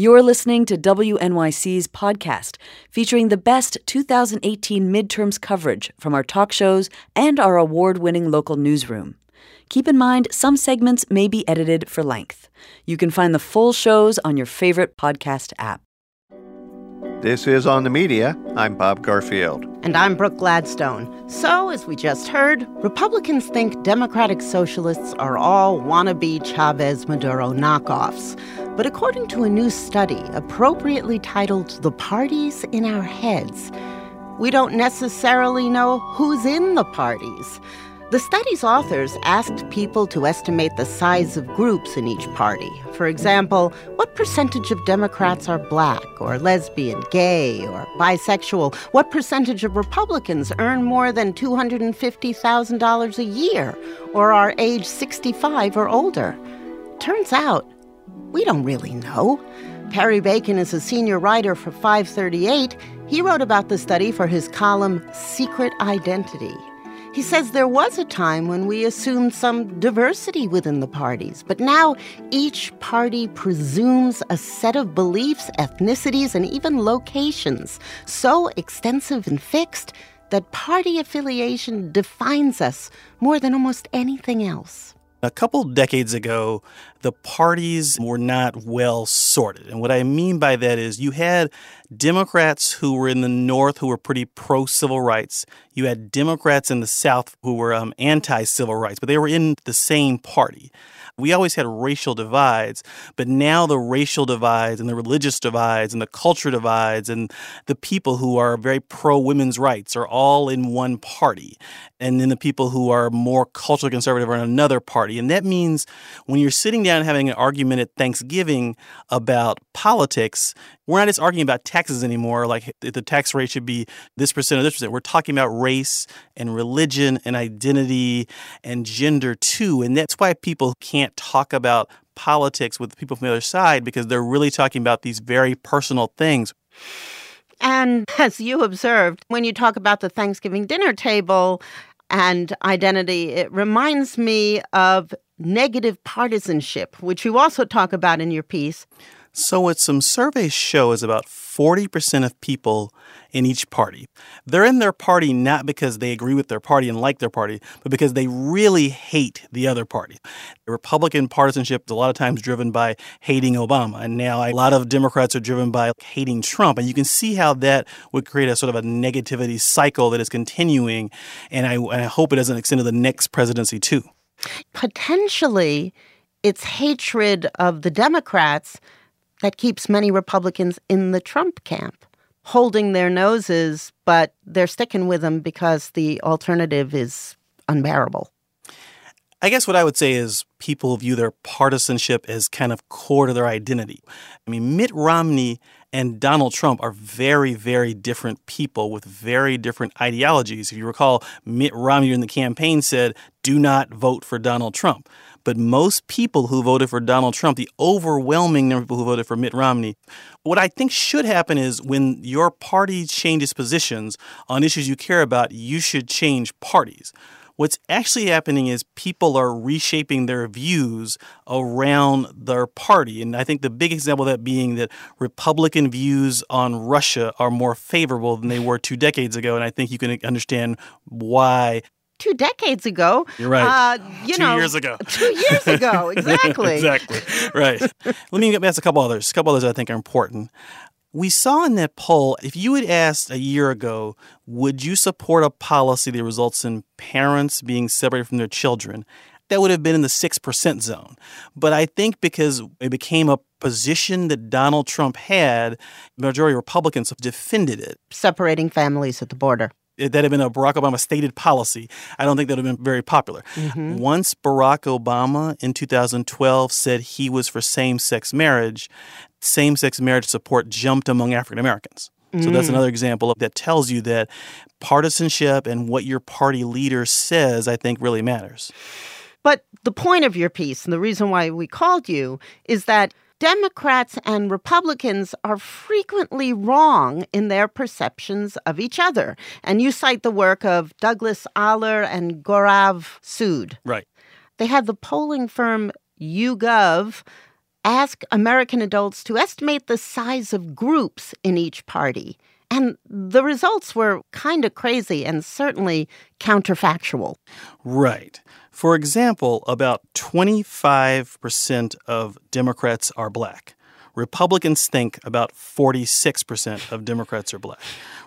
You're listening to WNYC's podcast featuring the best 2018 midterms coverage from our talk shows and our award winning local newsroom. Keep in mind, some segments may be edited for length. You can find the full shows on your favorite podcast app. This is On the Media. I'm Bob Garfield. And I'm Brooke Gladstone. So, as we just heard, Republicans think Democratic Socialists are all wannabe Chavez Maduro knockoffs. But according to a new study appropriately titled The Parties in Our Heads, we don't necessarily know who's in the parties. The study's authors asked people to estimate the size of groups in each party. For example, what percentage of Democrats are black or lesbian, gay, or bisexual? What percentage of Republicans earn more than $250,000 a year or are age 65 or older? Turns out, we don't really know. Perry Bacon is a senior writer for 538. He wrote about the study for his column Secret Identity. He says there was a time when we assumed some diversity within the parties, but now each party presumes a set of beliefs, ethnicities, and even locations so extensive and fixed that party affiliation defines us more than almost anything else. A couple decades ago, the parties were not well sorted. And what I mean by that is you had Democrats who were in the North who were pretty pro civil rights. You had Democrats in the South who were um, anti civil rights, but they were in the same party. We always had racial divides, but now the racial divides and the religious divides and the culture divides and the people who are very pro women's rights are all in one party. And then the people who are more culturally conservative are in another party. And that means when you're sitting down having an argument at Thanksgiving about politics, we're not just arguing about taxes anymore, like the tax rate should be this percent or this percent. We're talking about race and religion and identity and gender too. And that's why people can't talk about politics with people from the other side because they're really talking about these very personal things. And as you observed, when you talk about the Thanksgiving dinner table and identity, it reminds me of negative partisanship, which you also talk about in your piece. So, what some surveys show is about 40% of people in each party. They're in their party not because they agree with their party and like their party, but because they really hate the other party. The Republican partisanship is a lot of times driven by hating Obama, and now a lot of Democrats are driven by hating Trump. And you can see how that would create a sort of a negativity cycle that is continuing, and I, and I hope it doesn't extend to the next presidency too. Potentially, it's hatred of the Democrats that keeps many Republicans in the Trump camp, holding their noses, but they're sticking with him because the alternative is unbearable. I guess what I would say is people view their partisanship as kind of core to their identity. I mean, Mitt Romney and Donald Trump are very, very different people with very different ideologies. If you recall, Mitt Romney in the campaign said, do not vote for Donald Trump. But most people who voted for Donald Trump, the overwhelming number of people who voted for Mitt Romney, what I think should happen is when your party changes positions on issues you care about, you should change parties. What's actually happening is people are reshaping their views around their party. And I think the big example of that being that Republican views on Russia are more favorable than they were two decades ago. And I think you can understand why two decades ago. You're right. Uh, you two know, years ago. Two years ago, exactly. exactly. Right. Let me ask a couple others. A couple others I think are important. We saw in that poll, if you had asked a year ago, would you support a policy that results in parents being separated from their children? That would have been in the 6% zone. But I think because it became a position that Donald Trump had, majority Republicans have defended it. Separating families at the border that had been a Barack Obama stated policy, I don't think that would have been very popular. Mm-hmm. Once Barack Obama in 2012 said he was for same sex marriage, same sex marriage support jumped among African Americans. Mm. So that's mm. another example that tells you that partisanship and what your party leader says, I think, really matters. But the point of your piece and the reason why we called you is that Democrats and Republicans are frequently wrong in their perceptions of each other. And you cite the work of Douglas Ahler and Gaurav Sood. Right. They had the polling firm YouGov ask American adults to estimate the size of groups in each party. And the results were kind of crazy and certainly counterfactual. Right. For example, about 25% of Democrats are black. Republicans think about 46% of Democrats are black.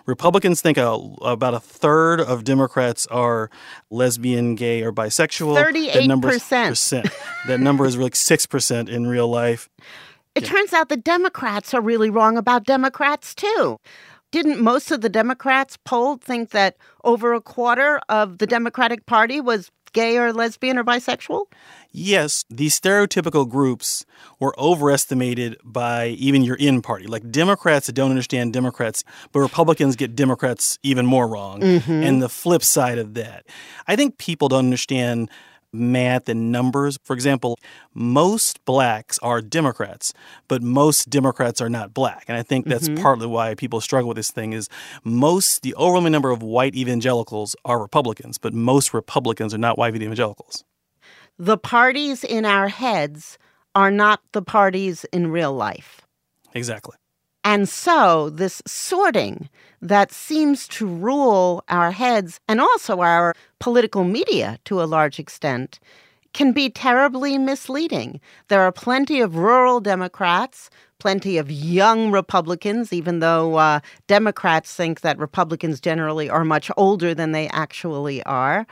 Republicans think a, about a third of Democrats are lesbian, gay, or bisexual. 38%. That percent. That number is like 6% in real life. It yeah. turns out the Democrats are really wrong about Democrats, too. Didn't most of the Democrats polled think that over a quarter of the Democratic Party was gay or lesbian or bisexual? Yes, these stereotypical groups were overestimated by even your in party. Like Democrats don't understand Democrats, but Republicans get Democrats even more wrong. Mm-hmm. And the flip side of that, I think people don't understand math and numbers. For example, most blacks are Democrats, but most Democrats are not black. And I think that's mm-hmm. partly why people struggle with this thing is most the overwhelming number of white evangelicals are Republicans, but most Republicans are not white evangelicals. The parties in our heads are not the parties in real life. Exactly. And so, this sorting that seems to rule our heads and also our political media to a large extent can be terribly misleading. There are plenty of rural Democrats, plenty of young Republicans, even though uh, Democrats think that Republicans generally are much older than they actually are.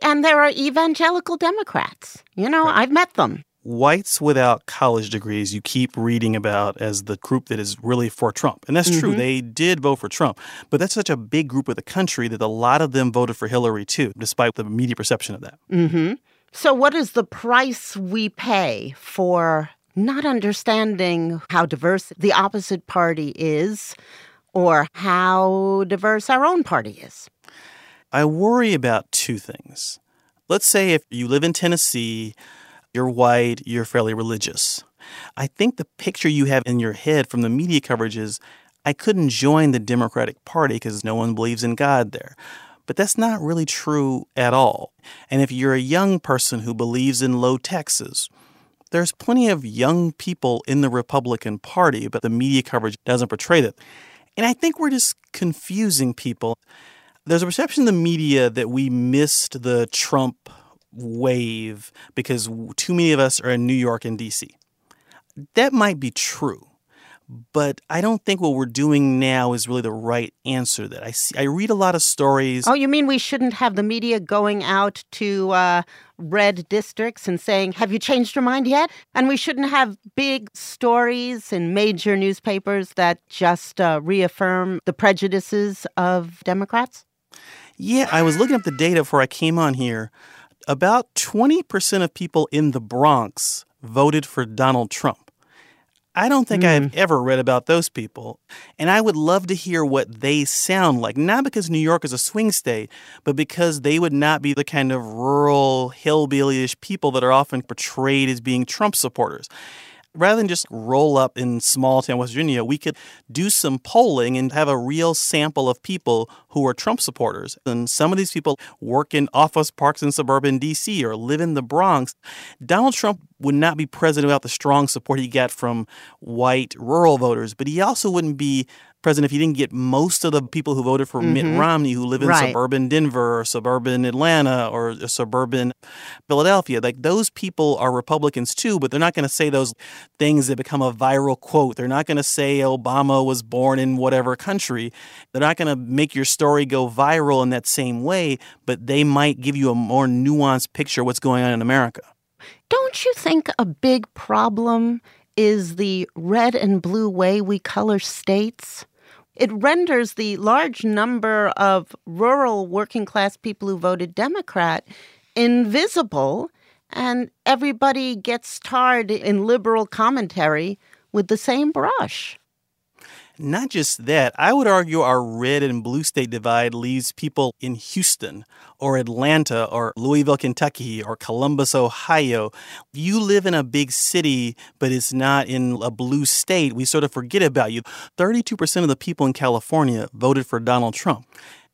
And there are evangelical Democrats. You know, right. I've met them whites without college degrees you keep reading about as the group that is really for Trump. And that's mm-hmm. true. They did vote for Trump. But that's such a big group of the country that a lot of them voted for Hillary too, despite the media perception of that. Mm-hmm. So, what is the price we pay for not understanding how diverse the opposite party is or how diverse our own party is? I worry about two things. Let's say if you live in Tennessee, you're white, you're fairly religious. I think the picture you have in your head from the media coverage is I couldn't join the Democratic Party because no one believes in God there. But that's not really true at all. And if you're a young person who believes in low taxes, there's plenty of young people in the Republican Party, but the media coverage doesn't portray that. And I think we're just confusing people. There's a perception in the media that we missed the Trump wave because too many of us are in New York and DC. That might be true, but I don't think what we're doing now is really the right answer. That I see, I read a lot of stories. Oh, you mean we shouldn't have the media going out to uh, red districts and saying, "Have you changed your mind yet?" And we shouldn't have big stories in major newspapers that just uh, reaffirm the prejudices of Democrats. Yeah, I was looking up the data before I came on here about 20% of people in the Bronx voted for Donald Trump. I don't think mm. I've ever read about those people. And I would love to hear what they sound like, not because New York is a swing state, but because they would not be the kind of rural, hillbillyish people that are often portrayed as being Trump supporters rather than just roll up in small town West Virginia, we could do some polling and have a real sample of people who are Trump supporters. And some of these people work in office parks in suburban DC or live in the Bronx. Donald Trump would not be president without the strong support he got from white rural voters, but he also wouldn't be president if he didn't get most of the people who voted for mm-hmm. Mitt Romney who live in right. suburban Denver or suburban Atlanta or suburban Philadelphia. Like those people are Republicans too, but they're not going to say those things that become a viral quote. They're not going to say Obama was born in whatever country. They're not going to make your story go viral in that same way, but they might give you a more nuanced picture of what's going on in America. Don't you think a big problem is the red and blue way we color states? It renders the large number of rural working class people who voted Democrat invisible, and everybody gets tarred in liberal commentary with the same brush. Not just that, I would argue our red and blue state divide leaves people in Houston or Atlanta or Louisville, Kentucky or Columbus, Ohio. You live in a big city, but it's not in a blue state, we sort of forget about you. 32% of the people in California voted for Donald Trump.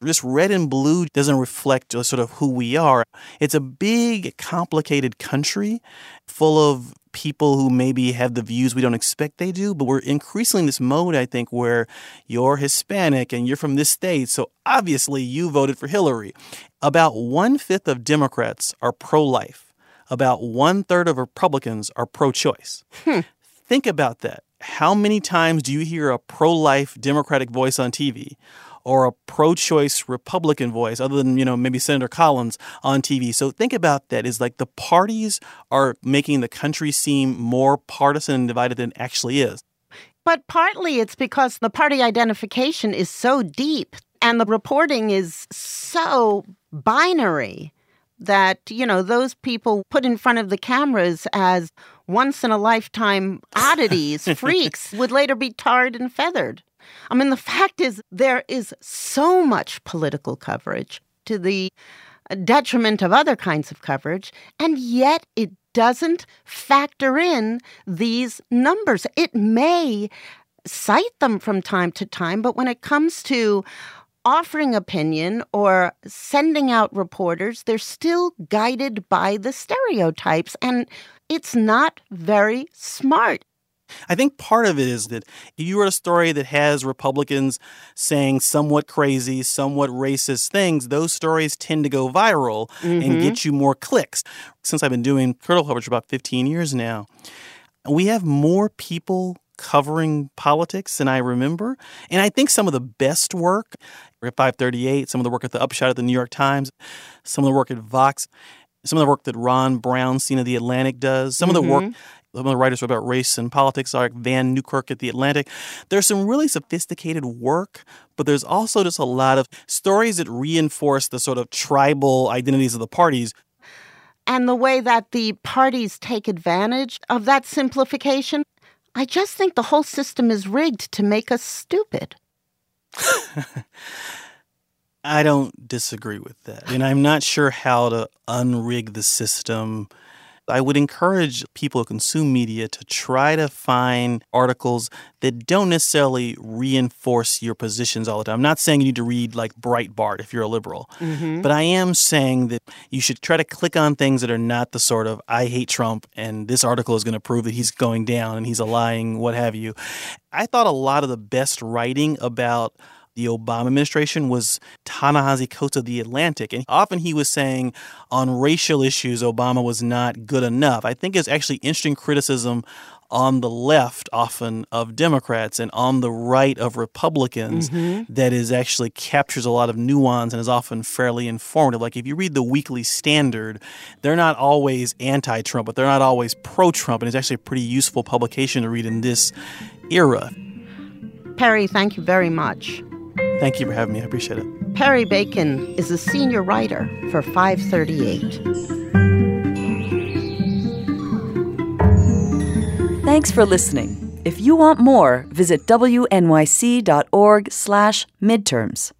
Just red and blue doesn't reflect sort of who we are. It's a big, complicated country full of people who maybe have the views we don't expect they do, but we're increasingly in this mode, I think, where you're Hispanic and you're from this state, so obviously you voted for Hillary. About one fifth of Democrats are pro life, about one third of Republicans are pro choice. Hmm. Think about that. How many times do you hear a pro life Democratic voice on TV? Or a pro-choice Republican voice, other than you know maybe Senator Collins on TV. So think about that: is like the parties are making the country seem more partisan and divided than it actually is. But partly it's because the party identification is so deep and the reporting is so binary that, you know, those people put in front of the cameras as once in a lifetime oddities, freaks, would later be tarred and feathered. I mean, the fact is, there is so much political coverage to the uh, detriment of other kinds of coverage, and yet it doesn't factor in these numbers. It may cite them from time to time, but when it comes to offering opinion or sending out reporters, they're still guided by the stereotypes, and it's not very smart. I think part of it is that if you wrote a story that has Republicans saying somewhat crazy, somewhat racist things, those stories tend to go viral mm-hmm. and get you more clicks. Since I've been doing critical coverage for about 15 years now, we have more people covering politics than I remember. And I think some of the best work at 538, some of the work at the Upshot at the New York Times, some of the work at Vox, some of the work that Ron Brownstein of The Atlantic does, some mm-hmm. of the work mm-hmm some of the writers about race and politics, like Vann Newkirk at The Atlantic. There's some really sophisticated work, but there's also just a lot of stories that reinforce the sort of tribal identities of the parties. And the way that the parties take advantage of that simplification, I just think the whole system is rigged to make us stupid. I don't disagree with that. And I'm not sure how to unrig the system I would encourage people who consume media to try to find articles that don't necessarily reinforce your positions all the time. I'm not saying you need to read like Breitbart if you're a liberal, mm-hmm. but I am saying that you should try to click on things that are not the sort of I hate Trump and this article is going to prove that he's going down and he's a lying, what have you. I thought a lot of the best writing about the Obama administration was Ta-Nehisi Coates of The Atlantic. And often he was saying on racial issues, Obama was not good enough. I think it's actually interesting criticism on the left often of Democrats and on the right of Republicans mm-hmm. that is actually captures a lot of nuance and is often fairly informative. Like if you read the Weekly Standard, they're not always anti-Trump, but they're not always pro-Trump, and it's actually a pretty useful publication to read in this era. Perry, thank you very much. Thank you for having me. I appreciate it. Perry Bacon is a senior writer for 538. Thanks for listening. If you want more, visit wnyc.org/midterms.